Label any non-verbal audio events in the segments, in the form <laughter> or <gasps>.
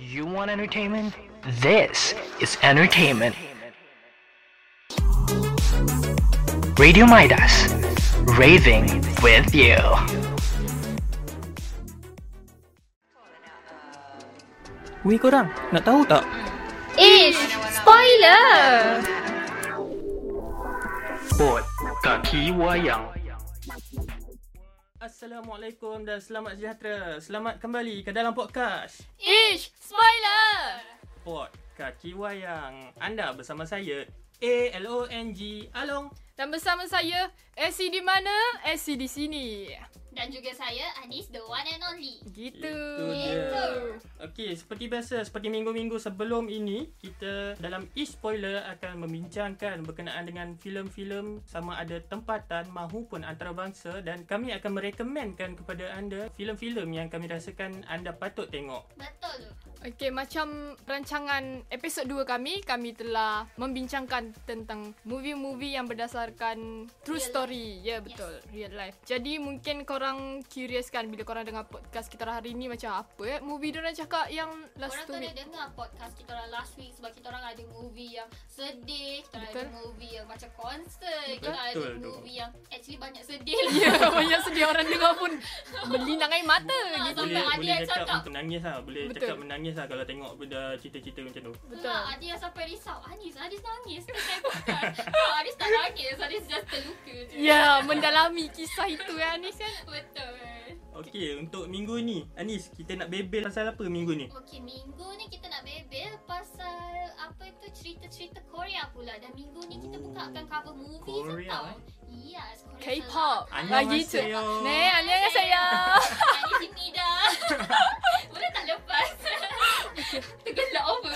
You want entertainment? This is entertainment. Radio Midas, raving with you. Weh korang, nak tahu tak? Ish, spoiler! Bot kaki wayang. Assalamualaikum dan selamat sejahtera. Selamat kembali ke dalam podcast Ish, spoiler! Pod Kaki Wayang. Anda bersama saya A-L-O-N-G Along. Dan bersama saya, SC di mana? SC di sini. Dan juga saya Anis the one and only. Gitu. Itu dia. Okey, seperti biasa, seperti minggu-minggu sebelum ini, kita dalam Ish Spoiler akan membincangkan berkenaan dengan filem-filem sama ada tempatan mahupun antarabangsa dan kami akan merekomenkan kepada anda filem-filem yang kami rasakan anda patut tengok. Betul tu. Okey, macam rancangan episod 2 kami, kami telah membincangkan tentang movie-movie yang berdasarkan true Real story. Ya, yeah, betul. Real life. Jadi mungkin korang curious kan bila korang dengar podcast kita hari ni macam apa eh movie diorang cakap yang last Korang two kena week. dengar podcast kita orang last week sebab kita orang ada movie yang sedih, kita orang ada Betul. movie yang macam concert, kita Betul ada tu. movie yang actually banyak sedih lah. Ya, <laughs> banyak sedih orang dengar pun berlinang air mata gitu. Sampai Boleh ada boleh yang cakap cakap. untuk nangis lah. Boleh Betul. cakap menangis lah kalau tengok benda cerita-cerita macam tu. Betul. Betul. ada yang sampai risau. Anis, Anis nangis. Oh, <laughs> Anis tak nangis. Anis just terluka je. Ya, mendalami kisah itu ya Anis kan. Betul. Okey, untuk minggu ni, Anis, kita nak bebel pasal apa minggu ni? Okey, minggu ni kita nak bebel pasal apa itu cerita-cerita Korea pula. Dan minggu ni kita buka akan cover movie Korea, tau. eh? Yes, Korea K-pop. Lagi tu. Ne, annyeonghaseyo. Ani sini dah. Boleh tak lepas? <laughs> Tergelak over.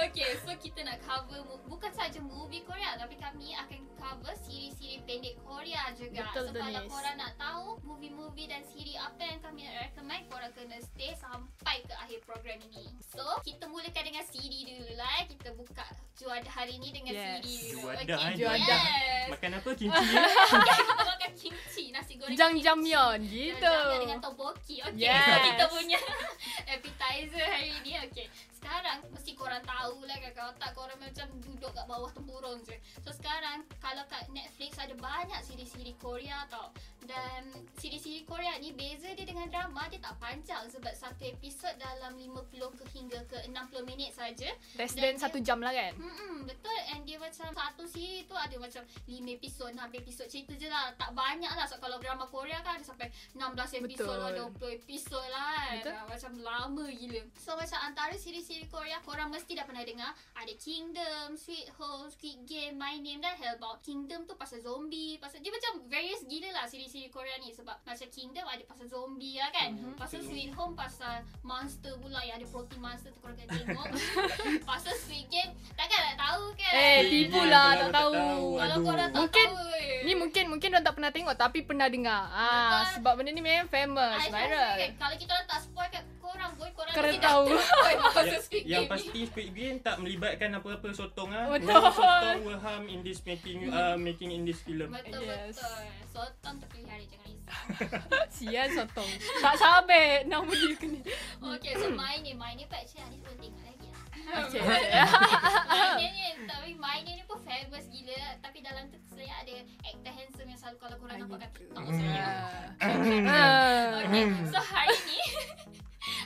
Okay, so kita nak cover bukan saja movie Korea tapi kami akan cover siri-siri pendek Korea juga. Betul so tu, kalau Nis. korang nak tahu movie-movie dan siri apa yang kami recommend, korang kena stay sampai ke akhir program ini. So, kita mulakan dengan CD dulu lah. eh. Kita buka juada hari ni dengan Yes. CD dulu. Juada, okay, eh, juada. Yes. Makan apa? Kimchi kita <laughs> makan kimchi, nasi goreng Jang-jamyeon kimchi. gitu. Jang-jamyeon dengan tteokbokki. Okay, Yes. so kita punya <laughs> appetizer hari ni. Okay, sekarang mesti korang tahu lah kan kalau tak korang macam duduk kat bawah tempurung je. So sekarang kalau kat Netflix ada banyak siri-siri Korea tau. Dan siri-siri Korea ni beza dia dengan drama dia tak panjang sebab satu episod dalam 50 ke hingga ke 60 minit saja. Less than satu jam lah kan. Hmm, betul. And dia macam satu siri tu ada macam 5 episod, 6 episod cerita je lah. Tak banyak lah. So, kalau drama Korea kan ada sampai 16 episod lah, 20 episod lah kan. Betul. Macam lama gila. So, macam antara siri-siri Korea, korang mesti dah pernah dengar. Ada Kingdom, Sweet Home, Squid Game, My Name dan Hellbound. Kingdom tu pasal zombie. Pasal dia macam various gila lah siri-siri Korea ni. Sebab macam Kingdom ada pasal zombie lah kan. Mhm. Pasal Sweet Home pasal monster pula yang ada protein monster tu korang kena tengok. <laughs> pasal Squid Game takkan nak tahu kan. Eh, tipu lah, tak tahu. Kalau Aduh. korang tak Mungkin- tahu eh. Ni mungkin mungkin orang tak pernah tengok tapi pernah dengar. Ah, sebab benda ni memang famous, I viral. kan, Kalau kita orang tak spoil kat mesti tahu. <laughs> yang, yang ni. pasti Squid Game tak melibatkan apa-apa sotong ah. Betul. No sotong will harm in this making uh, making in this film. Betul Yes. betul. Sotong terpelihara jangan risau. <laughs> Sial sotong. tak sabar nama dia kena. Okay, so my name pun actually Anis belum tengok lagi lah. Okay. Name ni, tapi name ni pun famous gila. Tapi dalam tu saya ada actor handsome yang selalu kalau korang Ah, nampak kat. TikTok saya. Ah. <laughs> Okay, so hari ni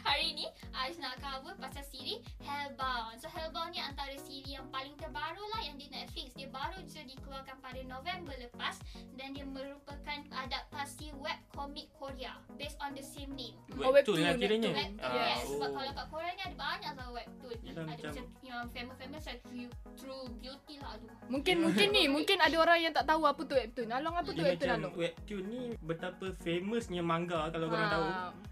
Hari ni Ais nak cover pasal siri Hellbound So Hellbound ni antara siri yang paling terbaru lah yang di Netflix Dia baru je dikeluarkan pada November lepas Dan dia merupakan adaptasi web komik Korea Based on the same name Oh, Webtoon lah kiranya. Webtoon Ah, yes. oh. Sebab kalau kat Korea ni ada banyak lah webtoon Yelah, Ada macam- macam yang famous-famous macam True, True Beauty lah aduh Mungkin mungkin ni mungkin ada orang yang tak tahu apa tu webtoon. Along apa tu Dia webtoon macam Along? webtoon ni betapa famousnya manga kalau korang Ah, tahu.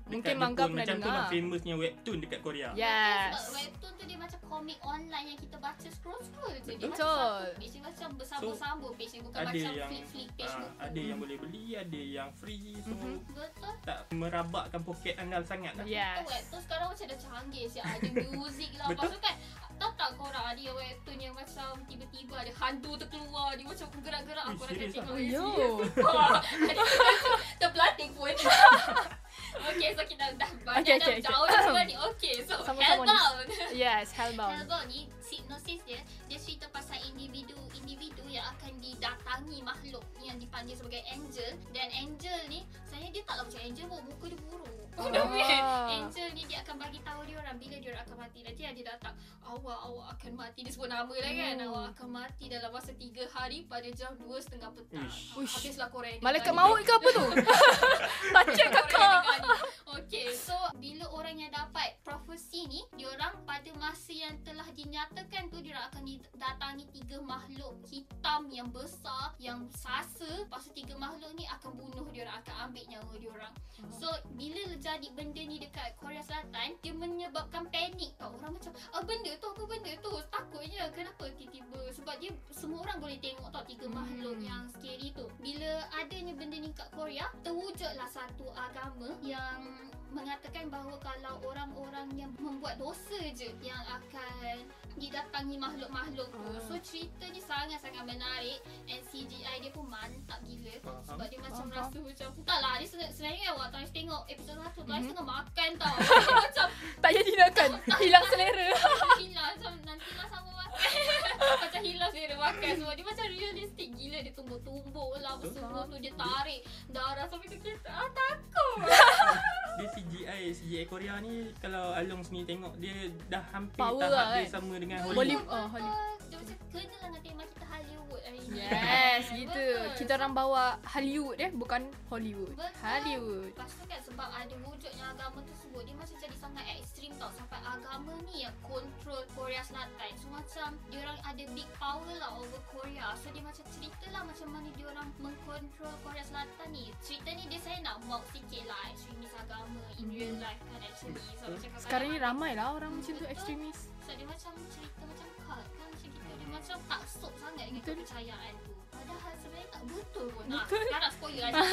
Mungkin Dekat manga Jepun, pernah macam tu dengar. lah famousnya webtoon dekat Korea. Yes. Sebab webtoon tu dia macam komik online yang kita baca scroll-scroll je. Dia Betul. macam satu page. Dia macam bersambung-sambung page dia. Bukan Ada macam yang flip-flip page buku. ada yang boleh beli, ada yang free. So Mhm. Betul. tak merabakkan poket anda sangat lah. Yes. Oh, webtoon sekarang macam dah canggih sih. Ada music lah. Betul. <laughs> Lepas tu kan, tahu tak korang ada webtoon yang macam tiba-tiba ada hantu terkeluar. Dia macam gerak-gerak. Eh, akan serious tengok. Eh, Yo. <laughs> ada terpelanting pun. <laughs> Okay, so kita dah banyak Okay, okay, dah jauh okay. <coughs> ni. Okay, so Sama-sama ni. Hellbound. Yes, Hellbound. Hellbound ni sinopsis dia dia cerita pasal individu-individu yang akan didatangi makhluk yang dipanggil sebagai angel dan angel ni sebenarnya dia taklah macam angel pun muka dia buruk. Oh. Angel ni dia akan bagi tahu dia orang bila dia orang akan mati. Nanti dia datang awak awak akan mati dia sebut nama lah kan. Hmm. Awak akan mati dalam masa 3 hari pada jam 2.30 petang. Ish. Uish. Habislah korang Malaikat maut ke apa tu? <laughs> Tacik kakak. Okay, so bila orang yang dapat profesi ni, diorang pada masa yang telah dinyatakan tu diorang akan didatangi tiga makhluk hitam yang besar, yang sasa. Lepas tu tiga makhluk ni akan bunuh diorang, akan ambil nyawa diorang. So, bila jadi benda ni dekat Korea Selatan, dia menyebabkan panik tau. Orang macam, ah benda tu, apa benda tu? Takutnya, kenapa tiba-tiba? Sebab dia, semua orang boleh tengok tau tiga Hmm. makhluk yang scary tu. Bila adanya benda ni kat Korea, terwujudlah satu agama yang mengatakan bahawa kalau orang-orang yang membuat dosa je yang akan didatangi makhluk-makhluk tu. Ah. So cerita ni sangat-sangat menarik and CGI dia pun mantap gila. Faham. Sebab dia macam Faham, rasa macam tak lah dia sebenarnya, sebenarnya waktu Ais tengok episod 1 tu Ais Mhm. tengah makan tau. <laughs> Macam Tak jadi nak kan? Hilang selera. hilang macam nantilah sama makan. <laughs> macam hilang selera makan semua. Dia macam realistik gila dia tumbuk-tumbuk lah apa Betul. semua tu dia tarik darah sampai ke kita. Ah takut. <laughs> Dia CGI CGI Korea ni kalau Along sendiri tengok dia dah hampir Power tahap lah, dia kan? sama dengan Boleh- Hollywood. oh, Hollywood. Dia macam kena lah dengan tema kita Hollywood. Yes, gitu. Betul. Kita orang bawa Hollywood eh, bukan Hollywood. Betul. Hollywood. Lepas tu kan sebab ada wujudnya agama tersebut Dia macam jadi sangat ekstrim tau Sampai agama ni yang control Korea Selatan So macam dia orang ada big power lah over Korea So dia macam cerita lah macam mana dia orang mengkontrol Korea Selatan ni Cerita ni dia saya nak mock sikit lah Extremis agama in real life kan actually So Hmm. Sekarang ni ramai lah orang macam tu ekstremis. So dia macam cerita macam kan macam gitu Dia macam tak sok sangat dengan Betul. kepercayaan tu Padahal sebenarnya tak betul pun Nah, Betul. sekarang spoiler lah. <laughs>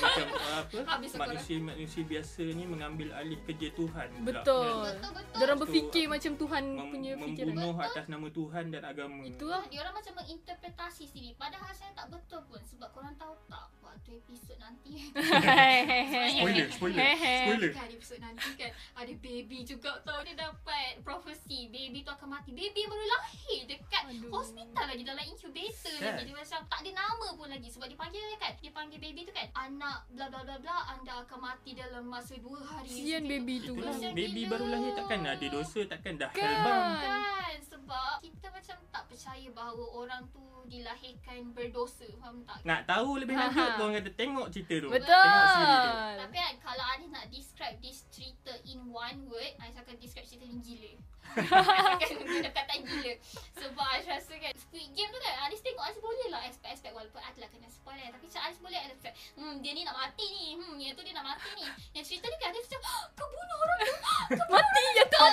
Macam apa Habis manusia-manusia biasa ni mengambil alih kerja Tuhan pula. Betul. Betul betul Diorang Itu berfikir macam Tuhan Mem- punya fikiran. membunuh atas nama Tuhan dan agama. Itu lah. Dia orang macam menginterpretasi sendiri Padahal saya tak betul pun Sebab korang tahu tak Waktu episod nanti <laughs> <laughs> Spoiler, spoiler, spoiler. Kan episod nanti kan Ada baby juga tau Dia dapat profesi Baby tu akan mati Baby baru lahir Dekat Aduh. hospital lagi Dalam incubator Kan? lagi Dia macam tak ada nama pun lagi Sebab dia panggil kan Dia panggil baby tu kan Anak bla bla bla bla Anda akan mati dalam masa 2 hari Sian baby tu. Itulah baby gila. baru lahir takkan ada dosa takkan dah Kan. hellbound. Kan sebab kita macam tak percaya bahawa orang tu dilahirkan berdosa Faham tak? Nak tahu lebih Ha, lanjut ha. kau orang kata tengok cerita tu. Betul. Tengok siri tu. Tapi kan kalau Anis nak describe this cerita in one word Anis akan describe cerita ni gila Anis <laughs> akan guna kata gila Sebab Anis rasa kan Squid Game tu kan Anis tengok Anis boleh lah expect-expect Walaupun Anis lah kena spoil kan Tapi macam Anis boleh Anis cakap Hmm dia ni nak mati ni Hmm yang tu dia nak mati ni Yang cerita ni kan Anis macam "Ah, Kau bunuh orang tu Mati ya tak?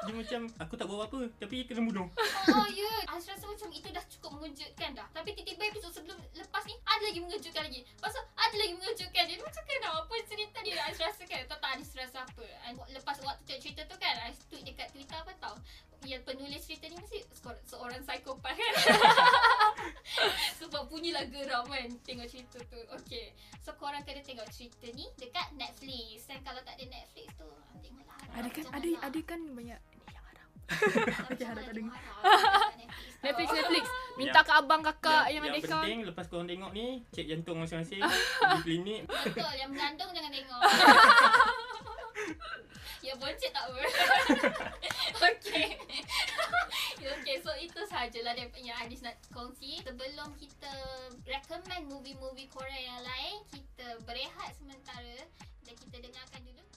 Dia macam aku tak buat apa tapi kena <laughs> Oh ya. Yeah. Anis rasa macam itu dah cukup mengejutkan dah. Tapi tiba-tiba episod sebelum lepas ni Ada lagi mengejutkan lagi. Lepas tu ada lagi mengejutkan Jadi macam kenapa cerita ni Anis rasa kan Tak tak Anis rasa apa Anis- Lepas waktu cerita tu kan Anis tweet dekat Twitter apa tau Yang penulis cerita ni mesti se- seorang psikopat kan? <laughs> Sebab bunyilah geram kan Tengok cerita tu. Okay. So korang kena tengok cerita ni Dekat Netflix. Dan kalau tak ada Netflix tu Tengoklah. Ada kan? ada ada kan banyak yang Okay, harap tak dengar. <laughs> Netflix. Netflix. Minta ke abang kakak yang, yang, ada yang account. penting lepas korang tengok ni cek jantung masing-masing <laughs> di klinik. Betul, yang mengandung jangan tengok. <laughs> ya boncet tak apa. okay. okay, so itu sahajalah yang Anis nak kongsi. Sebelum kita recommend movie-movie Korea yang lain, kita berehat sementara dan kita dengarkan dulu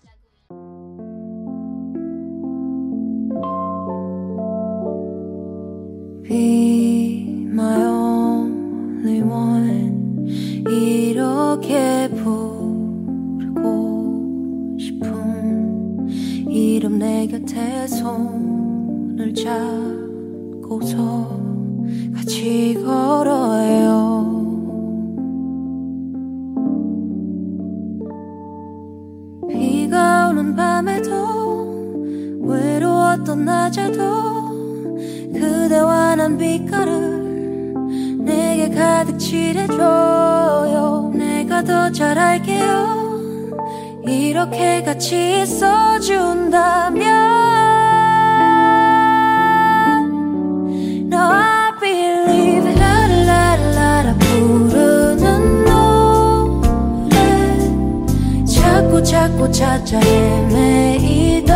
비가 오는 밤에도 외로웠던 낮에도 그대와 난 빛깔을 내게 가득 칠해줘요. 내가 더 잘 알게요. 이렇게 같이 있어준다면 No I believe 라라라라 부르는 노래. 자꾸 자꾸 찾아 헤매이던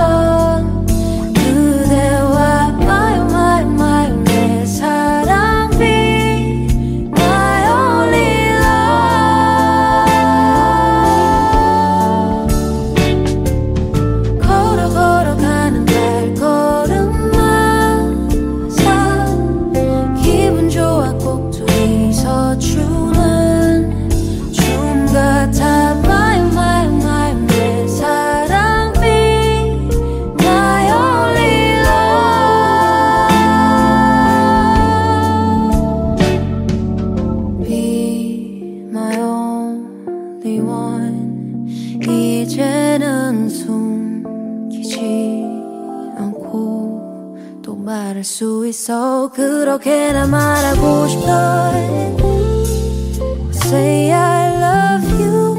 그렇게나 말하고 싶어. Say I love you.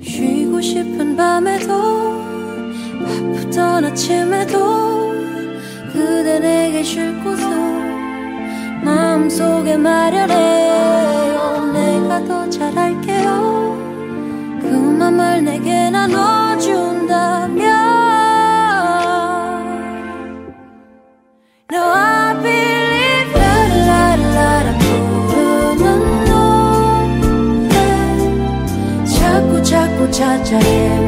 쉬고 싶은 밤에도 바쁘던 아침에도 그대 내게 쉴 곳을 마음속에 마련해요. 내가 더 잘할게요. 그 맘을 내게 나눠 眨眨眼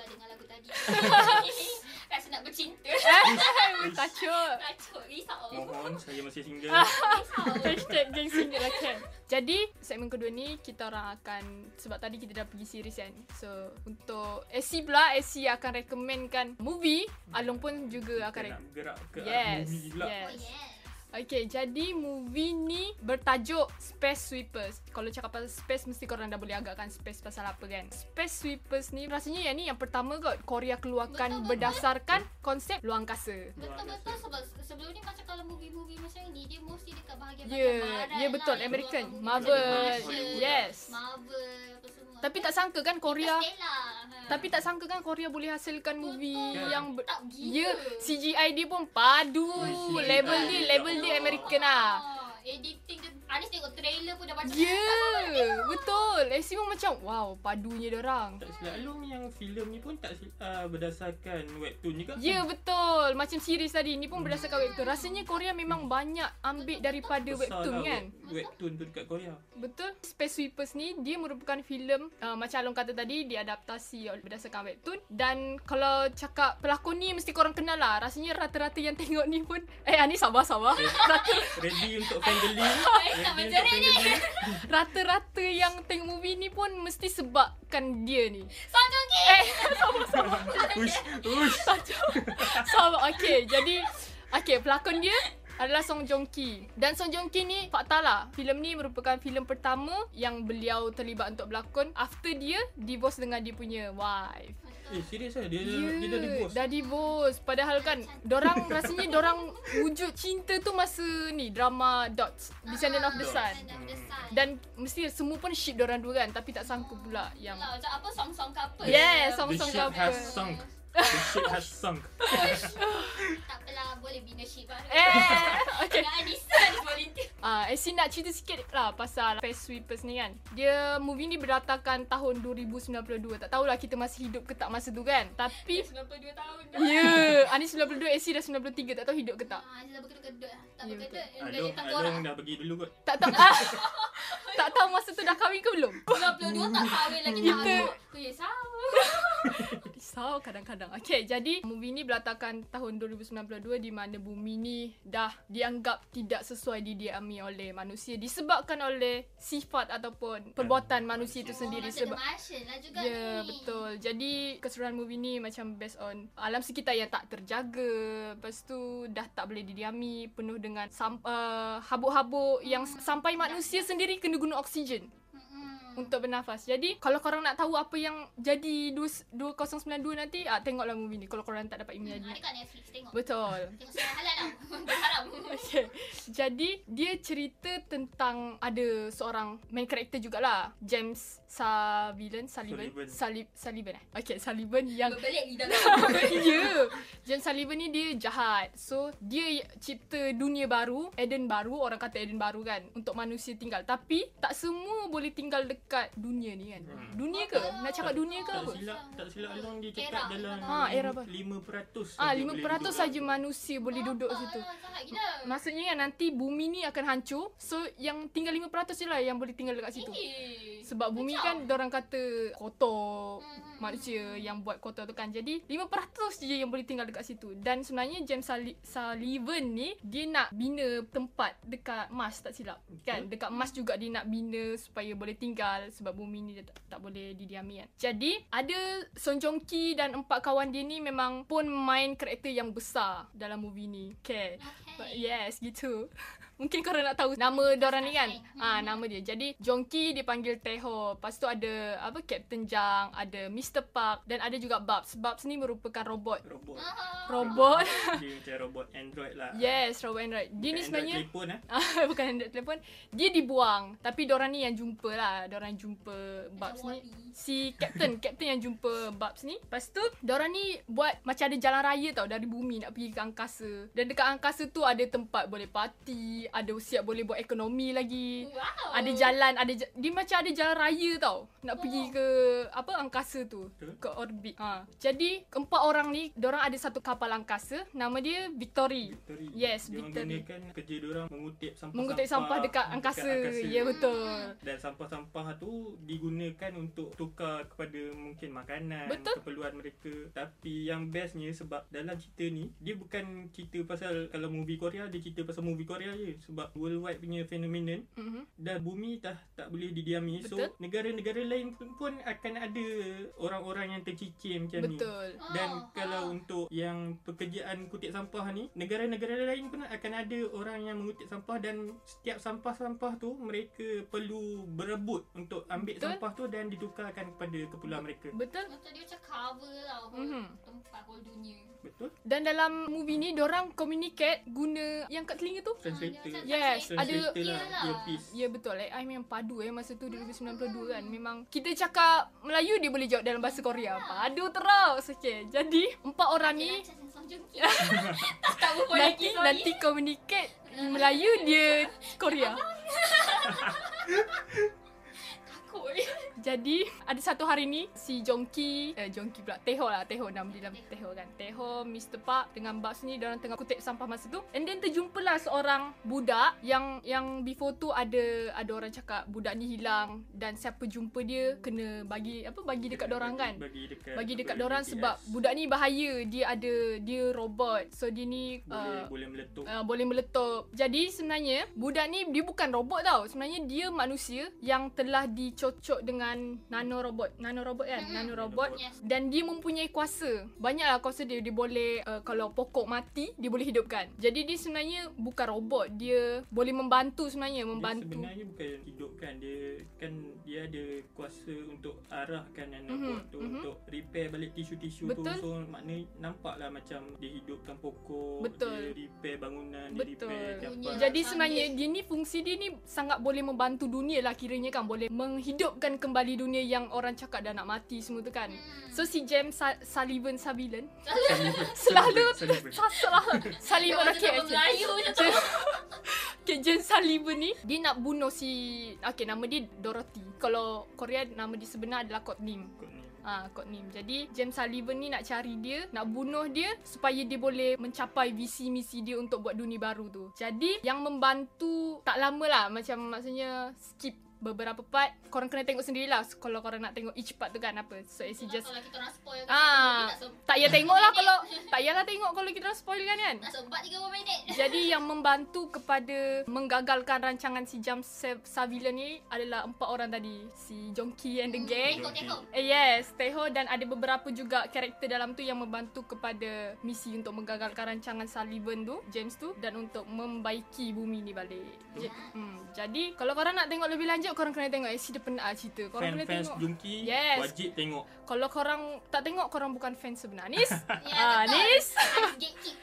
Tentulah dengan lagu tadi. <laughs> <laughs> Rasa nak bercinta. <laughs> Tajuk. Kacau, risau. Mohon saya masih single. Risau. Hashtag geng single lah kan Jadi segmen kedua ni Kita orang akan Sebab tadi kita dah pergi series kan So untuk AC pula AC akan recommendkan movie Along pun juga akan Kita nak gerak ke Yes movie pula. Oh Yes yes. Okay jadi movie ni Bertajuk Space Sweepers Kalau cakap pasal space Mesti korang dah boleh agakkan Space pasal apa kan Space Sweepers ni Rasanya yang ni yang pertama kot Korea keluarkan Betul, betul. Berdasarkan Konsep luar angkasa Betul-betul sebab se- sebelum ni macam kalau movie-movie macam ni dia mesti dekat bahagian Ya, bahagian barat ya betul, lah, yang American. Marvel, yes. Marvel apa semua. Tapi tak sangka kan Korea Interstellar, ha. Tapi tak sangka kan Korea boleh hasilkan movie Betul. yang ber-. Ya, CGI dia pun padu. Level dia, gila. level dia American lah. Ah, Editing dia Anis tengok trailer pun dah macam Ya, betul. AC pun macam wow, padunya dia orang. Tak silap Long yang filem ni pun tak silap, uh, berdasarkan webtoon juga. Ya betul. Macam series tadi Ni pun berdasarkan webtoon. Rasanya Korea memang banyak Ambil daripada Besar webtoon lah kan? web- Webtoon tu dekat Korea. Betul. Space Sweepers ni Dia merupakan filem uh, Macam Along kata tadi Diadaptasi berdasarkan webtoon. Dan kalau cakap Pelakon ni Mesti korang kenal lah. Rasanya rata-rata yang tengok ni pun Eh ah, ni sabar-sabar Rata, Ready untuk fangirling. <laughs> macam untuk ni. <laughs> Rata-rata yang tengok movie ni pun Mesti sebabkan dia ni Song Joong Ki. Eh <laughs> Ush, ush. <laughs> Sabar Okay jadi Okay pelakon dia adalah Song Joong Ki. Dan Song Joong Ki ni fakta lah. Filem ni merupakan filem pertama yang beliau terlibat untuk berlakon after dia divorce dengan dia punya wife. Eh serius lah dia, Ya, dia dah divorce. dah divorce. Padahal kan dorang <laughs> rasanya dorang wujud cinta tu masa ni drama Dots, Descendant of the Dots. Sun. Descendant of the Sun. Dan mesti semua pun ship dorang dua kan tapi tak sangka pula yang macam apa song-song couple. Yeah, The song-song ship couple. has sunk. The ship has sunk. <laughs> Tak apalah, boleh bina ship baru. Eh, <laughs> okay. Dengan Anissa ni volunteer. Ah, uh, Essie nak cerita sikit lah pasal Fast Sweepers ni kan. Dia movie ni berdatakan tahun 2092. Tak tahulah kita masih hidup ke tak masa tu kan. Tapi 92 tahun dah. Ya, yeah, Ani 92, Essie dah 93. Tak tahu hidup ke tak. Ah, dia dah berkedut-kedut lah. Tak Ya, berkedut. Along, gaji tak korang. Along dah pergi dulu kot. Tak tahu. Ah, <laughs> tak tahu masa tu dah kahwin ke belum? 92 tak kahwin lagi tak Kita- aku. Aku ya sama. Risau kadang-kadang. Okay, jadi movie ni berlatarkan tahun 2092 di mana bumi ni dah dianggap tidak sesuai didiami oleh manusia disebabkan oleh sifat ataupun perbuatan manusia itu sendiri Oh, sebab lah juga Ya yeah, ni. betul Jadi keseluruhan movie ni Macam based on Alam sekitar yang tak terjaga Lepas tu Dah tak boleh didiami Penuh dengan sam- uh, Habuk-habuk Yang sampai manusia sendiri Kena guna oksigen. Untuk bernafas Jadi Kalau korang nak tahu Apa yang Jadi 2- 2092 nanti ah, Tengoklah movie ni Kalau korang tak dapat Hmm, imagine Ada kat Netflix tengok. Betul Tengok halal <laughs> haram. Okay. Jadi dia cerita tentang ada seorang main karakter jugalah James Sullivan Sullivan Sullivan. Sullivan, Sullivan eh. Okay, Sullivan yang Berbelit lidah <laughs> ya. yeah. James Sullivan ni dia jahat. So dia cipta dunia baru, Eden baru, orang kata Eden baru kan untuk manusia tinggal. Tapi tak semua boleh tinggal dekat dunia ni kan. Hmm. Dunia ke? Nak cakap dunia ke Tak apa? silap, tak silap Along dia cakap Era. dalam Ha, era apa? 5% Ah, saja boleh 5% duduk. saja manusia boleh duduk situ. lah. Maksudnya kan nanti bumi ni akan hancur So yang tinggal 5% je lah yang boleh tinggal dekat situ Sebab bumi kacau. kan orang kata kotor Hmm. Manusia yang buat kotor tu kan. Jadi 5% je yang boleh tinggal dekat situ. Dan sebenarnya James Sulli- Sullivan ni Dia nak bina tempat dekat Mars tak silap Kan? Dekat Mars juga dia nak bina Supaya boleh tinggal Sebab bumi ni dia tak, tak boleh didiami kan? Jadi ada Song Joong Ki dan empat kawan dia ni Memang pun main karakter yang besar Dalam movie ni. Okay. But yes, gitu. <laughs> Mungkin korang nak tahu nama dorang ni kan? Ah, nama dia. Jadi Jongki dipanggil Teho. Lepas tu ada apa Captain Jang, ada Mr. Park dan ada juga Babs. Babs ni merupakan robot. Robot. Ah, Robot. Dia <laughs> macam robot Android lah. yes, robot Android. Dia ni Bukan sebenarnya Android telefon eh. <laughs> Ah, bukan Android telefon. Dia dibuang. Tapi dorang ni yang jumpa lah. Dorang jumpa Babs ni. Si Captain, <laughs> Captain yang jumpa Babs ni. Lepas tu, dorang ni buat macam ada jalan raya tau dari bumi nak pergi ke angkasa. Dan dekat angkasa tu ada tempat boleh party, ada siap boleh buat ekonomi lagi. Wow. Ada jalan, ada ja- dia macam ada jalan raya tau. Nak Oh. pergi ke apa angkasa tu, ke orbit. Ha. Jadi, keempat orang ni, dorang ada satu kapal angkasa, nama dia Victory. Victory. Yes, dia orang Victory. gunakan kerja dia orang mengutip sampah Mengutip sampah dekat angkasa. Ya betul. Dan sampah-sampah tu digunakan untuk tukar kepada mungkin makanan, Betul. keperluan mereka. Tapi yang bestnya sebab dalam cerita ni dia bukan cerita pasal kalau movie Korea dia cerita pasal movie Korea je sebab worldwide punya phenomenon Mhm. dah bumi dah tak boleh didiami. Betul. So negara-negara lain pun, pun akan ada orang-orang yang tercicir macam ni. Betul. Dan Oh, kalau oh. untuk yang pekerjaan kutip sampah ni, negara-negara lain pun akan ada orang yang mengutip sampah dan setiap sampah-sampah tu mereka perlu berebut untuk ambil Betul. sampah tu dan ditukarkan kepada kepulauan mereka. Betul. Macam dia macam cover tau. whole Mhm. Tempat whole dunia. Betul? Dan dalam movie ni Diorang communicate Guna yang kat telinga tu Translator. Yes, ada- Translator lah, earpiece. Ya betul. Like, I memang padu eh Masa tu 2092 kan. Memang Kita cakap Melayu Dia boleh jawab dalam bahasa Korea. Padu terus. Okay Jadi Empat orang ni <laughs> lagi, Nanti. Nanti communicate Melayu Dia Korea. <laughs> Jadi Ada satu hari ni Si Jongki Eh Jongki pula Teho lah Teho nama dia dalam Teho kan Teho Mr. Park Dengan Babs ni Diorang tengah kutip sampah masa tu And then terjumpalah seorang Budak Yang Yang before tu ada Ada orang cakap Budak ni hilang Dan siapa jumpa dia Kena bagi Apa bagi dekat dorang kan Bagi dekat bagi dekat apa, dorang BTS. sebab budak ni bahaya dia ada dia robot so dia ni boleh uh, boleh meletup. uh, boleh meletup. Jadi sebenarnya budak ni dia bukan robot tau. Sebenarnya dia manusia yang telah dicocok dengan dengan nanorobot. Nanorobot kan? Mm-mm. Nanorobot. Yes. Dan dia mempunyai kuasa. Banyaklah kuasa dia. Dia boleh, uh, kalau pokok mati, dia boleh hidupkan. Jadi dia sebenarnya bukan robot. Dia boleh membantu sebenarnya. Dia Membantu. sebenarnya bukan hidupkan dia dia ada kuasa untuk arahkan nanobot Mhm, tu mhm. untuk repair balik tisu-tisu Betul. tu so makna nampaklah macam dia hidupkan pokok Betul. dia repair bangunan Betul. dia repair kapal Jadi sebenarnya dia ni fungsi dia ni sangat boleh membantu dunia lah kiranya kan boleh menghidupkan kembali dunia yang orang cakap dah nak mati semua tu kan. Hmm. So si James Sa- Sullivan Sullivan Sullivan. <laughs> selalu Sullivan. <laughs> Sullivan okay, okay. Melayu macam tu. <laughs> James Sullivan ni dia nak bunuh si okay nama dia Dorothy. Kalau Korea nama dia sebenar adalah Courtney. Kot ni. Ah, Courtney. Jadi James Sullivan ni nak cari dia, nak bunuh dia supaya dia boleh mencapai visi misi dia untuk buat dunia baru tu. Jadi yang membantu tak lama lah macam maksudnya skip beberapa part korang kena tengok sendirilah kalau korang nak tengok each part tu kan apa so AC just Kalau kita orang spoil kan, ah tak payah tengok lah kalau <laughs> tak payahlah tengok kalau kita dah spoil kan kan tak sempat 30 minit. <laughs> jadi yang membantu kepada menggagalkan rancangan si Jam Savila ni adalah empat orang tadi si Jongki and the gang Tengok tengok. Eh, yes, Teho dan ada beberapa juga karakter dalam tu yang membantu kepada misi untuk menggagalkan rancangan Sullivan tu, James tu dan untuk membaiki bumi ni balik. Je, hmm, jadi kalau korang nak tengok lebih lanjut korang kena tengok AC dia penat lah cerita. Korang kena Fan-fans tengok. Jungki Yes. wajib tengok Kalau korang tak tengok korang bukan fans sebenar. Nis. <laughs> Ya, ah, betul. Nis. Harus gatekeep.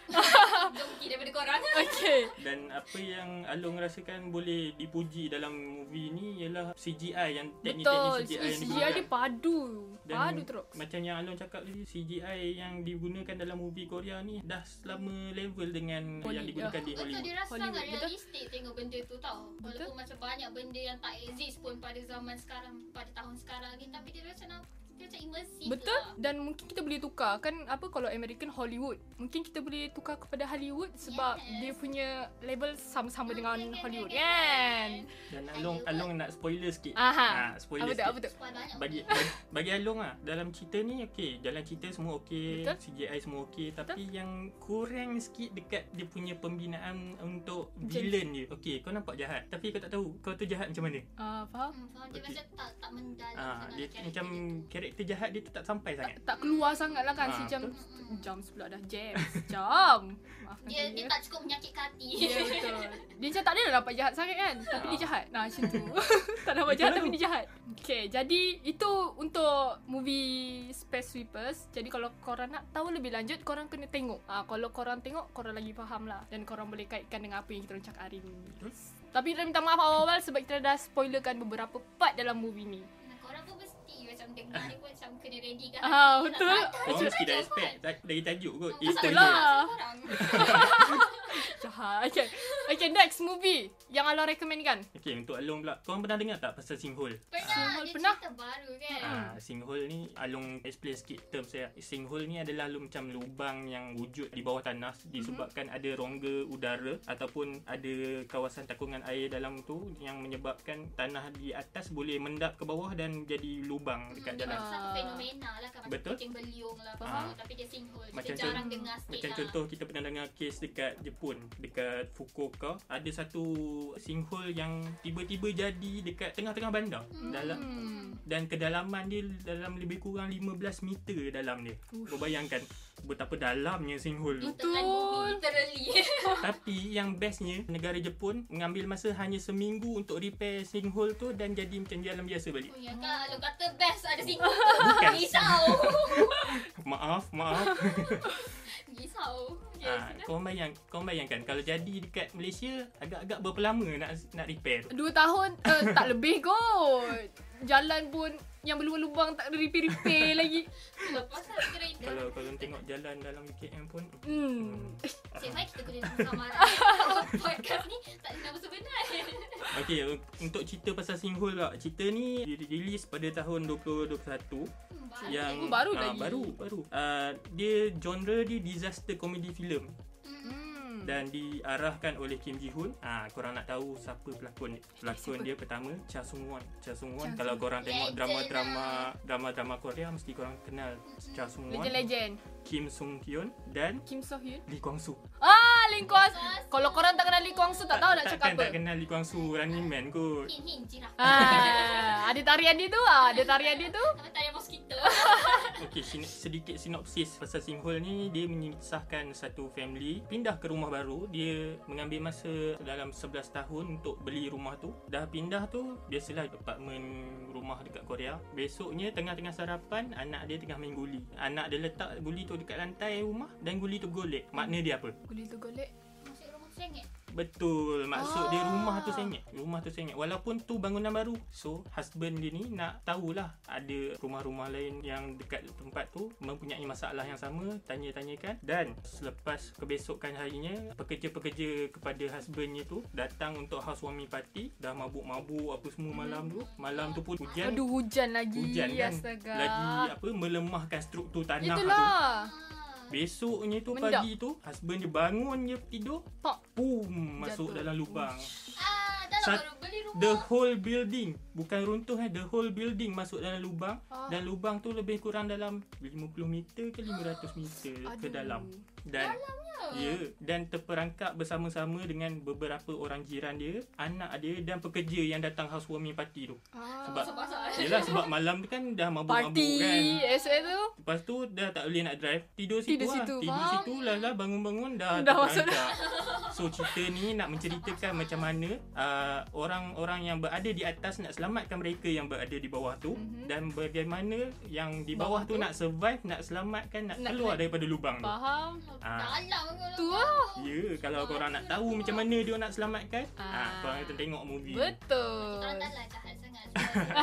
Jongki daripada korang. Okay. dan apa yang Along rasakan boleh dipuji dalam movie ni ialah CGI yang teknik-teknik Betul. CGI yang CGI digunakan dia padu. Dan Padu teruk. Macam yang Along cakap tadi CGI yang digunakan dalam movie Korea ni dah selama level dengan Holly- yang digunakan di Betul Hollywood. dia rasa Hollywood, sangat betul? realistik tengok benda tu tau. Walaupun macam banyak benda yang tak exist pun pada zaman sekarang, pada tahun sekarang ni tapi dia macam nak dia macam immersive Betul lah. dan mungkin kita boleh tukar kan apa kalau American Hollywood mungkin kita boleh tukar kepada Hollywood sebab Yes. dia punya level sama-sama Hmm, dengan kan, Hollywood kan, kan Dan Along Along nak spoiler sikit. Aha. Ah, spoiler apa tu sikit. apa tu Bagi, <laughs> bagi bagi Along ah dalam cerita ni okey, jalan cerita semua okey, Betul. CGI semua okey, tapi yang kurang sikit dekat dia punya pembinaan untuk James. villain dia. Okey, kau nampak jahat, tapi kau tak tahu kau tu jahat macam mana. uh, faham Hmm, faham dia Okey. macam tak tak mendalam Ah, sangat dia karakter macam dia. Karakter jahat dia tu tak sampai sangat. tak keluar sangat lah kan Ah, si jam betul. jam pula dah jam jam maafkan dia, saya. dia tak cukup menyakitkan hati. Ya betul Dia macam tak ada nampak jahat sangat kan Tapi Ah. dia jahat Nah macam tu <laughs> Tak Itu jahat tapi dia jahat Okay jadi Itu untuk movie Space Sweepers Jadi kalau korang nak tahu lebih lanjut Korang kena tengok ah, Kalau korang tengok Korang lagi faham lah Dan korang boleh kaitkan dengan apa yang kita orang cakap hari ni Betul. Tapi kita minta maaf awal-awal Sebab kita dah spoilerkan beberapa part dalam movie ni Macam dengar ni pun macam kena ready kan. Ah, betul. Kau macam mesti dah expect kan? dari tajuk kot. Itu je. pasal korang. Jahat Okay Okay next movie Yang Allah recommend kan Okey, untuk Along pula. Korang pernah dengar tak pasal sinkhole? Pernah, Singhole dia pernah? cerita baru kan. Ah, sinkhole ni Along explain sikit term saya. Sinkhole ni adalah lu macam lubang yang wujud di bawah tanah disebabkan ada rongga udara ataupun ada kawasan takungan air dalam tu yang menyebabkan tanah di atas boleh mendap ke bawah dan jadi lubang dekat Hmm, dalam. macam satu fenomena lah kan macam Betul. kucing beliung lah Ah. semua tapi dia sinkhole. Macam Kita jarang contoh- dengar sikit Macam lah. contoh kita pernah dengar kes dekat Jepun Dekat Fukuoka Ada satu sinkhole yang tiba-tiba jadi dekat tengah-tengah bandar dalam hmm. Dan kedalaman dia dalam lebih kurang 15 meter dalam dia Uff. Kau bayangkan betapa dalamnya sinkhole tu bumi literally. <laughs> Tapi yang bestnya Negara Jepun mengambil masa hanya seminggu untuk repair sinkhole tu Dan jadi macam jalan biasa balik Oh ya kalau kata best ada sinkhole Bukan. Risau. <laughs> Maaf, maaf <laughs> Risau. Ya, Ah, kau bayang, kau bayangkan kalau jadi dekat Malaysia agak-agak berapa lama nak nak repair tu? Dua tahun uh, Tak lebih kot Jalan pun Yang berlubang-lubang Tak ada repair-repair <laughs> lagi Kalau kalau tengok jalan dalam UKM pun Hmm Cik baik kita kena samaran. <laughs> Podcast ni tak ada nama sebenar. Okey, untuk cerita pasal sinkhole lah. Cerita ni dirilis pada tahun 2021 Hmm, baru. yang Oh, baru ah, lagi. baru baru. Uh, dia genre dia disaster comedy film Hmm. Dan diarahkan oleh Kim Ji Hoon. Ah, korang nak tahu siapa pelakon? Pelakon Siapa? dia pertama Cha Sung Won. Cha Sung Won Cha kalau Sung- korang tengok Legend drama-drama lah. drama-drama Korea mesti korang kenal Cha Sung Won, Legend-legend Kim Sung Hyun dan Kim So Hyun Lee Kwang Soo. Ah Lee Kwang Kalau korang tak kenal Lee Kwang Soo tak tahu nak cakap takkan apa tak kenal Lee Kwang Soo Running Man kot Hin hin jirah. Ah, ada tarian dia tu ah, ada tarian dia tu. Tadi mosquito. <laughs> Okey, sin- sedikit sinopsis pasal Singhol ni dia menyisahkan satu family pindah ke rumah baru. Dia mengambil masa dalam 11 tahun untuk beli rumah tu. Dah pindah tu, biasalah apartmen rumah dekat Korea. Besoknya tengah-tengah sarapan, anak dia tengah main guli. Anak dia letak guli tu dekat lantai rumah dan guli tu golek. Makna dia apa? Guli tu golek. Sengit. Betul. Maksud dia Ah. rumah tu sengit. Rumah tu sengit. Walaupun tu bangunan baru. So, husband dia ni nak tahulah ada rumah-rumah lain yang dekat tempat tu mempunyai masalah yang sama. Tanya-tanyakan. Dan selepas kebesokan harinya, pekerja-pekerja kepada husbandnya tu datang untuk housewarming party. Dah mabuk-mabuk apa semua malam tu. Malam tu pun hujan. Aduh hujan lagi. Hujan kan. Astaga. Lagi apa melemahkan struktur tanah tu. Besoknya tu Mendap. pagi tu husband dia bangun je tidur, Pak. boom masuk Jatuh. dalam lubang. Ah, dah lah Sat-. The whole building Bukan runtuh eh The whole building masuk dalam lubang Ah. Dan lubang tu lebih kurang dalam 50 meter ke 500 meter ke Aduh. dalam Dan Ya Dan terperangkap bersama-sama dengan beberapa orang jiran dia Anak dia dan pekerja yang datang housewarming party tu Ah. Sebab. Yelah sebab malam tu kan dah mabuk-mabuk Party kan esok tu. Lepas tu dah tak boleh nak drive Tidur situ Tidur lah situ, Tidur faham? situ lah lah bangun-bangun dah Dah masuk terperangkap. So cerita ni nak menceritakan macam mana uh, Orang-orang yang berada di atas nak selamatkan mereka yang berada di bawah tu Mhm. Dan bagaimana yang di Bawah bawah, tu, tu? nak survive Nak selamatkan, nak, Nak keluar keluar. daripada lubang tu Faham? Ah. Dalam kau Tu lah. Ya, kalau korang nak tahu macam mana dia nak selamatkan ah. Ah. Korang kena tengok movie ni. Betul. Tak dah jahat sangat. <laughs>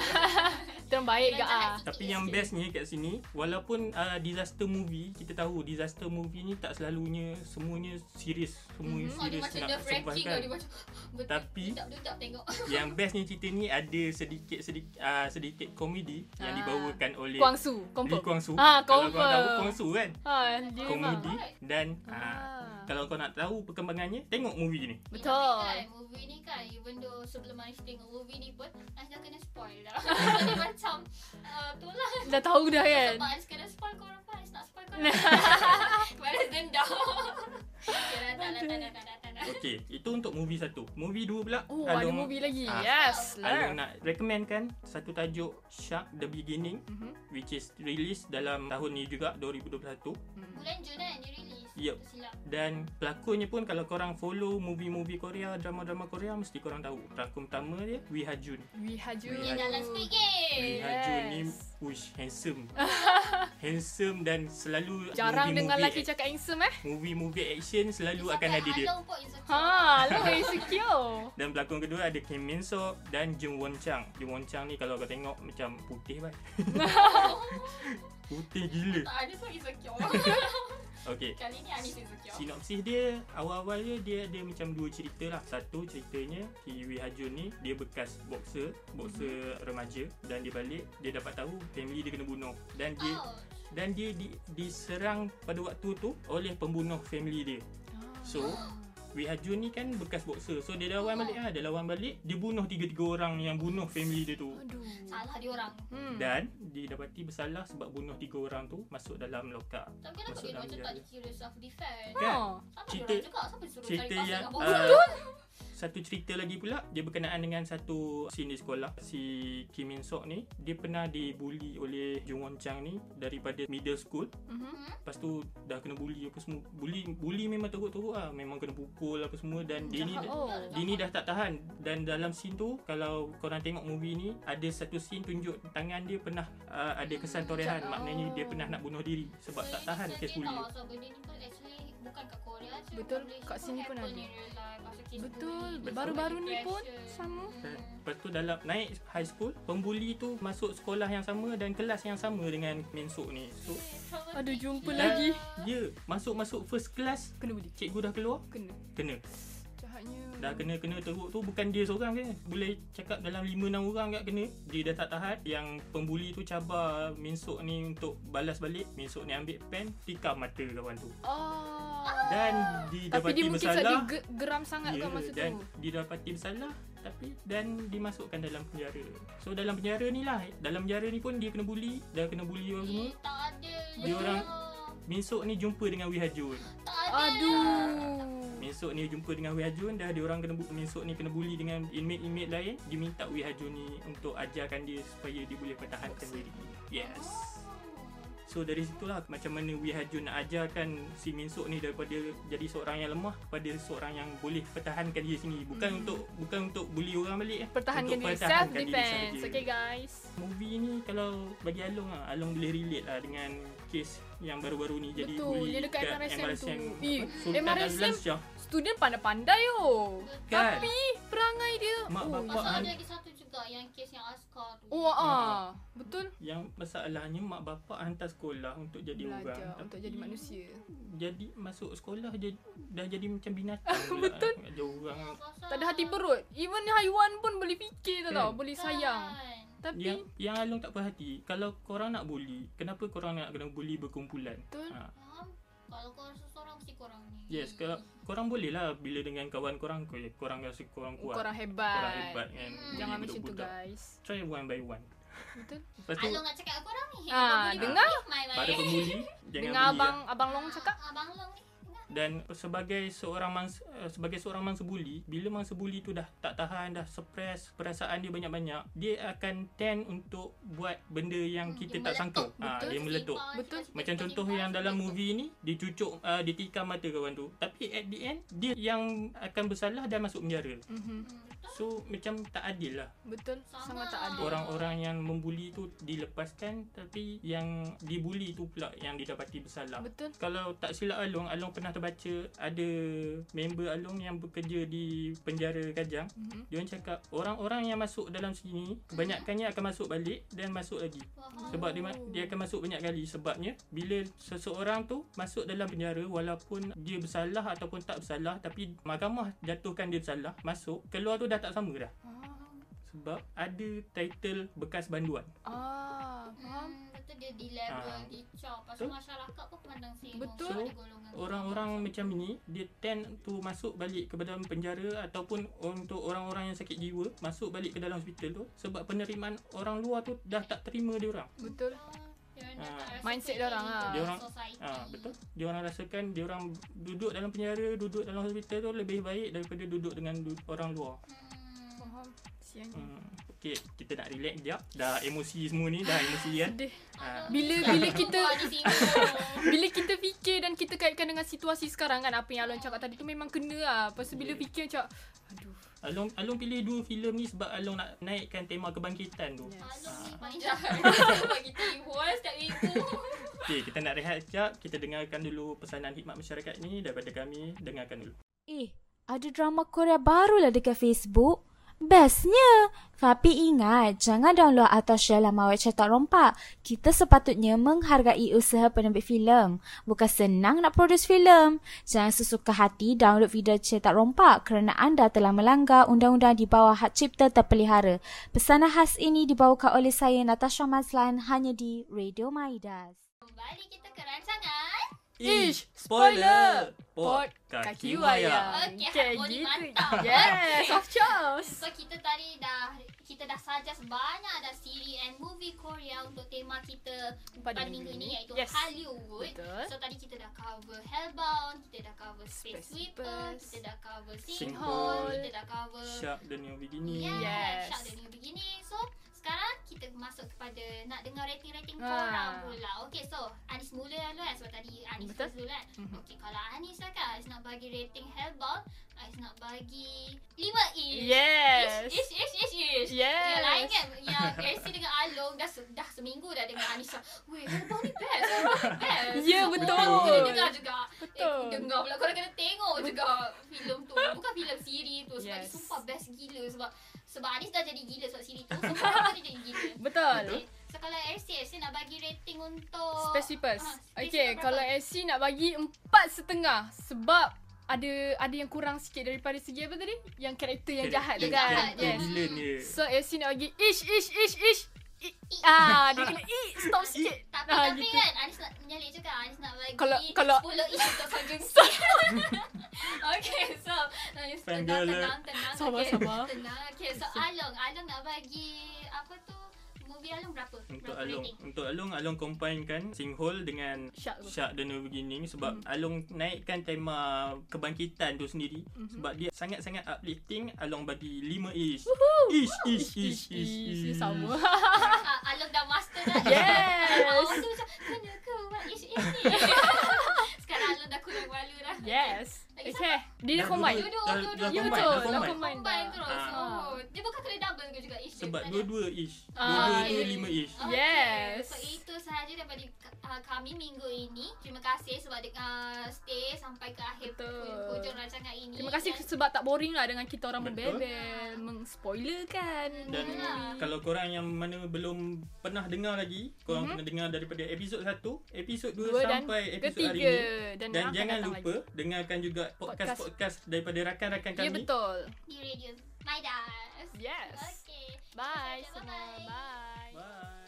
Terbaik ke ah. Tapi yang bestnya kat sini Walaupun uh, disaster movie Kita tahu disaster movie ni Tak selalunya Semuanya serius Semuanya Oh, dia serius macam nak survive kau kan dia macam <gasps> betul. Tapi- Dudak-dudak tengok. <laughs> Yang bestnya cerita ni Ada sedikit sedikit uh, sedikit komedi Yang Ah. dibawakan oleh Kuang Su, Lee confirm. Kwang Soo Ah, Kalau korang tahu. Kwang Soo kan Ha, dia memang. Komedi Dan uh, Ah. Kalau kau nak tahu perkembangannya Tengok movie ni Betul. Kan, movie ni kan even though sebelum Anish tengok movie ni pun Anish dah kena spoil dah. <laughs> Jadi macam uh, tu lah. Dah tahu dah kan. Sebab Anish kena spoil korang pun Anish nak spoil korang. <laughs> Balas dendam. Okay, okay, itu untuk movie satu. Movie dua pula. Oh, Alung, ada movie lagi. Uh, Yes Alung lah. nak recommend kan Satu tajuk Shark The Beginning mm-hmm. Which is release dalam tahun ni juga 2021 mm. Bulan Jun kan dia release Yep Dan pelakonnya pun Kalau korang follow movie-movie Korea Drama-drama Korea Mesti korang tahu. Pelakon pertama dia Wee Ha Jun. Wee Ha, ha Jun. Yang dalam speaking Wee Ha Jun ni Wish handsome. <laughs> Handsome dan selalu Jarang movie, dengar lelaki cakap handsome eh? Movie-movie action selalu akan ada dia. Pun insecure. Ha, lu insecure. <laughs> Dan pelakon kedua ada Kim Min Sok dan Jung Won Chang. Jung Won Chang ni kalau kau tengok macam putih kan. <laughs> putih gila. Tak ada pun insecure. <laughs> Okay. Kali ni Anish insecure. Sinopsis dia awal-awal dia dia ada macam dua cerita lah. Satu ceritanya si Wee Ha Jun ni dia bekas boxer, boxer remaja dan dia balik dia dapat tahu family dia kena bunuh dan dia Oh, dan dia di, diserang pada waktu tu oleh pembunuh family dia. So <gasps> Ha Jun ni kan bekas boxer. So dia lawan balik lah. Dia lawan balik. Dia bunuh tiga-tiga orang yang bunuh family dia tu. Aduh. salah dia orang. Hmm. Dan didapati bersalah sebab bunuh tiga orang tu masuk dalam lokap. Tapi kenapa dia macam tak dikira self defense? Kan? Oh. Cerita- dia orang juga. Siapa suruh cerita cari pasal yang dengan uh? Satu cerita lagi pula. Dia berkenaan dengan satu scene di sekolah. Si Kim Min Sok ni dia pernah dibuli oleh Jung Won Chang ni daripada middle school. Mhm. lepas tu dah kena bully apa semua. Bully bully memang teruk-teruk lah. Memang kena pukul apa semua. Dan dia ni. Oh. dia ni dah tak tahan. Dan dalam scene tu kalau korang tengok movie ni ada satu scene tunjuk tangan dia pernah uh, ada kesan torehan. Oh. maknanya dia pernah nak bunuh diri sebab So, tak tahan kes bully sebab benda ni pun actually Betul, kat sini pun ada. Betul. Baru-baru ni pun sama. Lepas tu dalam naik high school Pembuli tu masuk sekolah yang sama Dan kelas yang sama dengan Mensuk ni So Ada jumpa lagi. Ya Masuk-masuk first class Kena buli. Cikgu dah keluar Kena. Kena. Dah kena-kena teruk tu Bukan dia seorang kan Boleh cakap dalam 5-6 orang kat kena Dia dah tak tahan Yang pembuli tu cabar Mensuk ni untuk balas balik Mensuk ni ambil pen Tikam mata kawan tu Oh. Dan Tapi didapati dia mungkin sebab dia bersalah ge- geram sangat Ya, kan masa dan tu. didapati bersalah tapi dan dimasukkan dalam penjara. So dalam penjara ni lah, dalam penjara ni pun dia kena bully, dah kena bully orang semua. Eh, tak ada. Dia orang- Minsuk ni jumpa dengan Wee Ha Jun. Tak ada. Aduh. Esok ni jumpa dengan Wee Hajun dah dia orang kena bu- esok ni kena bully dengan inmate-inmate lain dia minta Wee Hajun ni untuk ajarkan dia supaya dia boleh pertahankan diri. Yes So dari situlah macam mana Wee Hajun nak ajarkan si Min Sok ni daripada jadi seorang yang lemah kepada seorang yang boleh pertahankan diri sendiri. Bukan Hmm. untuk bukan untuk bully orang balik eh. Pertahankan Untuk diri. pertahankan Self defense. Okay guys. Movie ni kalau bagi Along lah, Along boleh relate lah dengan kes yang baru-baru ni jadi Betul, bully yang dekat kat MRSM MRSM tu. Eh, MRSM. Student pandai-pandai oh. Kan? Tapi perangai dia Mak oh, bapak Pasal Han- ada lagi satu juga yang kes yang Askar tu. Oh ah, betul. Yang masalahnya mak bapak hantar sekolah untuk jadi orang. Belajar Tapi untuk jadi manusia. Jadi masuk sekolah dia dah jadi macam binatang <laughs> pula. Betul. Ada orang Pasal Tak ada hati perut. Even haiwan pun boleh fikir tau tau, Kan? boleh sayang. Kan. Tapi yang yang Along tak puas hati kalau korang nak bully kenapa korang nak kena bully berkumpulan Betul. ha. Faham? Kalau korang seseorang mesti korang. Yes kalau korang boleh lah bila dengan kawan korang kau korang rasa korang kuat korang hebat. korang hebat kan Hmm. Jangan macam tu guys. try one by one Betul. <laughs> lepas tu Along nak cakap apa orang ni? Ah, boleh dengar? pada Dengan bully abang lah. abang Long cakap. Ah, Abang Long ni. Dan sebagai seorang mangsa, uh, sebagai seorang mangsa bully bila mangsa bully tu dah tak tahan dah suppress perasaan dia banyak-banyak dia akan tend untuk buat benda yang Hmm, kita tak sangka ha, Betul. dia meletup Betul. Macam tiba-tiba contoh yang dalam movie ni Dia cucuk uh, Dia tikam mata kawan tu Tapi at the end Dia yang akan bersalah Dan masuk penjara Mhm. Hmm, betul. So macam tak adil lah Betul. Sama. Sangat tak adil. Orang-orang yang membuli tu Dilepaskan Tapi yang dibuli tu pula Yang didapati bersalah Betul. kalau tak silap Along Along pernah terbaca Ada member Along Yang bekerja di penjara Kajang Mhm. Dia orang cakap Orang-orang yang masuk dalam sini Kebanyakannya akan masuk balik Dan masuk lagi Faham. Sebab dia dia akan masuk banyak kali sebabnya bila seseorang tu masuk dalam penjara walaupun dia bersalah ataupun tak bersalah tapi mahkamah jatuhkan dia bersalah masuk keluar tu dah tak sama dah Ah, sebab ada title bekas banduan. ah, faham. Betul dia di level, Ah. di chop. Pasal Betul. masyarakat pun pandang sengok. Betul. So, golongan Orang-orang macam ni dia tend tu masuk balik ke dalam penjara ataupun untuk orang-orang yang sakit jiwa masuk balik ke dalam hospital tu sebab penerimaan orang luar tu dah tak terima dia orang. Betul. Dah Ah. Mindset dia orang into ah. Dia orang- society. Ah betul. Dia orang rasakan dia orang duduk dalam penjara, duduk dalam hospital tu lebih baik daripada duduk dengan du- orang luar. Hmm. Faham. Siannya. Hmm. Okey, kita nak relax sekejap. Dah emosi semua ni, dah emosi kan. Ha. Bila <laughs> bila kita <laughs> bila kita fikir dan kita kaitkan dengan situasi sekarang kan apa yang Alon cakap tadi tu memang kena lah. Lepas tu bila fikir macam aduh. Along Along pilih dua filem ni sebab Along nak naikkan tema kebangkitan tu. Yes. Along ni paling jahat. <laughs> Bagi timbul setiap minggu. Okey, kita nak rehat sekejap. Kita dengarkan dulu pesanan khidmat masyarakat ni daripada kami. Dengarkan dulu. Eh, ada drama Korea baru lah dekat Facebook. Bestnya! Tapi ingat, jangan download atau share laman web cetak rompak. Kita sepatutnya menghargai usaha penerbit filem. Bukan senang nak produce filem. Jangan sesuka hati download video cetak rompak kerana anda telah melanggar undang-undang di bawah hak cipta terpelihara. Pesanan khas ini dibawakan oleh saya Natasha Mazlan hanya di Radio Maidas. Kembali kita ke rancangan. Ish, spoiler! Pot kaki wayang. Okey, Kayak harmoni gitu. mantap. Yes, of course. So kita tadi dah kita dah suggest banyak dah siri and movie Korea untuk tema kita Pada pada, minggu minggu ni. ni iaitu Yes. Hollywood. Betul. So tadi kita dah cover Hellbound, kita dah cover Space Space Sweeper, Sweepers, kita dah cover Sinkhole, Sinkhole, kita dah cover Shark the New Beginning. Yeah, Yes. Shark the New Beginning. So sekarang kita masuk kepada nak dengar rating-rating Ah. korang pula. Okay, so Anis mula dulu kan sebab tadi Anis Betul. dulu kan. Mhm. Okay, kalau Anis lah kan, Anis nak bagi rating Hellbound, Anis nak bagi 5 ish. Yes. Ish, ish, ish, ish, ish. Yes. Yang lain kan, yang <laughs> Elsie dengan Along dah, se- dah seminggu dah dengan Anis. cakap, Weh, Hellbound ni best. Best. <laughs> Ya, So, betul. korang kena dengar juga. Betul. Eh, dengar pula. Korang kena tengok juga filem tu. Bukan filem siri tu. Sebab Yes. yes. sumpah best gila. Sebab sebab Anis dah jadi gila sebab siri tu. Pun dia jadi gila. <laughs> Betul. Okay. So, kalau RC, RC nak bagi rating untuk... Space Sweepers. Ah, Space Okay, kalau berapa? SC nak bagi empat setengah sebab ada ada yang kurang sikit daripada segi apa tadi? Yang karakter yang jahat tu kan. Yes. So SC nak bagi ish ish ish ish. Ah, <laughs> dia kena i stop sikit. Tapi, Ah, tapi gitu. kan Anis nak menyalik juga Anis nak bagi Kalau- kalau- 10 ish untuk <laughs> Sojung <laughs> Okay so Anis tenang tenang tenang Sabar, okay. sabar. Tenang Okay so Along Along nak bagi Apa tu movie Along berapa? Untuk berapa Along rating? Untuk Along Along combine-kan Singhole dengan Shark. Shark The New Beginning Sebab mm. Along naikkan tema Kebangkitan tu sendiri mm-hmm. Sebab dia sangat-sangat uplifting Along bagi 5 ish Ish Ish Ish Ish Ish, Ish sama. <laughs> Ah, Along dah master dah. Yes. Awak tu macam, kena ke buat ish ish ni? <laughs> Sekarang Along dah kurang malu dah. Yes. Lagi Okay. Dia dah combine. dua-dua. Duduk, dah Ya combine, dah Dah combine. terus. Ah. Oh. Dia bukan kena double ke juga ish dia Sebab sebenarnya? dua-dua ish Ah, Dua-dua ya. 5 ish Okay. Yes. So itu sahaja daripada kami minggu ini. Terima kasih sebab stay sampai ke akhir hujung rancangan ini. Terima kasih sebab tak boring lah dengan kita orang Betul. membebel, mengspoiler kan. Dan Yalah. kalau korang yang mana belum pernah dengar lagi, korang Mhm. kena dengar daripada episod 1, episod 2 Dua dan sampai episod hari ini. Dan, jangan lupa dengarkan juga podcast-podcast daripada rakan-rakan Ya kami. betul. di radio Maidas. Yes. Okay. Bye semua. Bye-bye. Bye. Bye.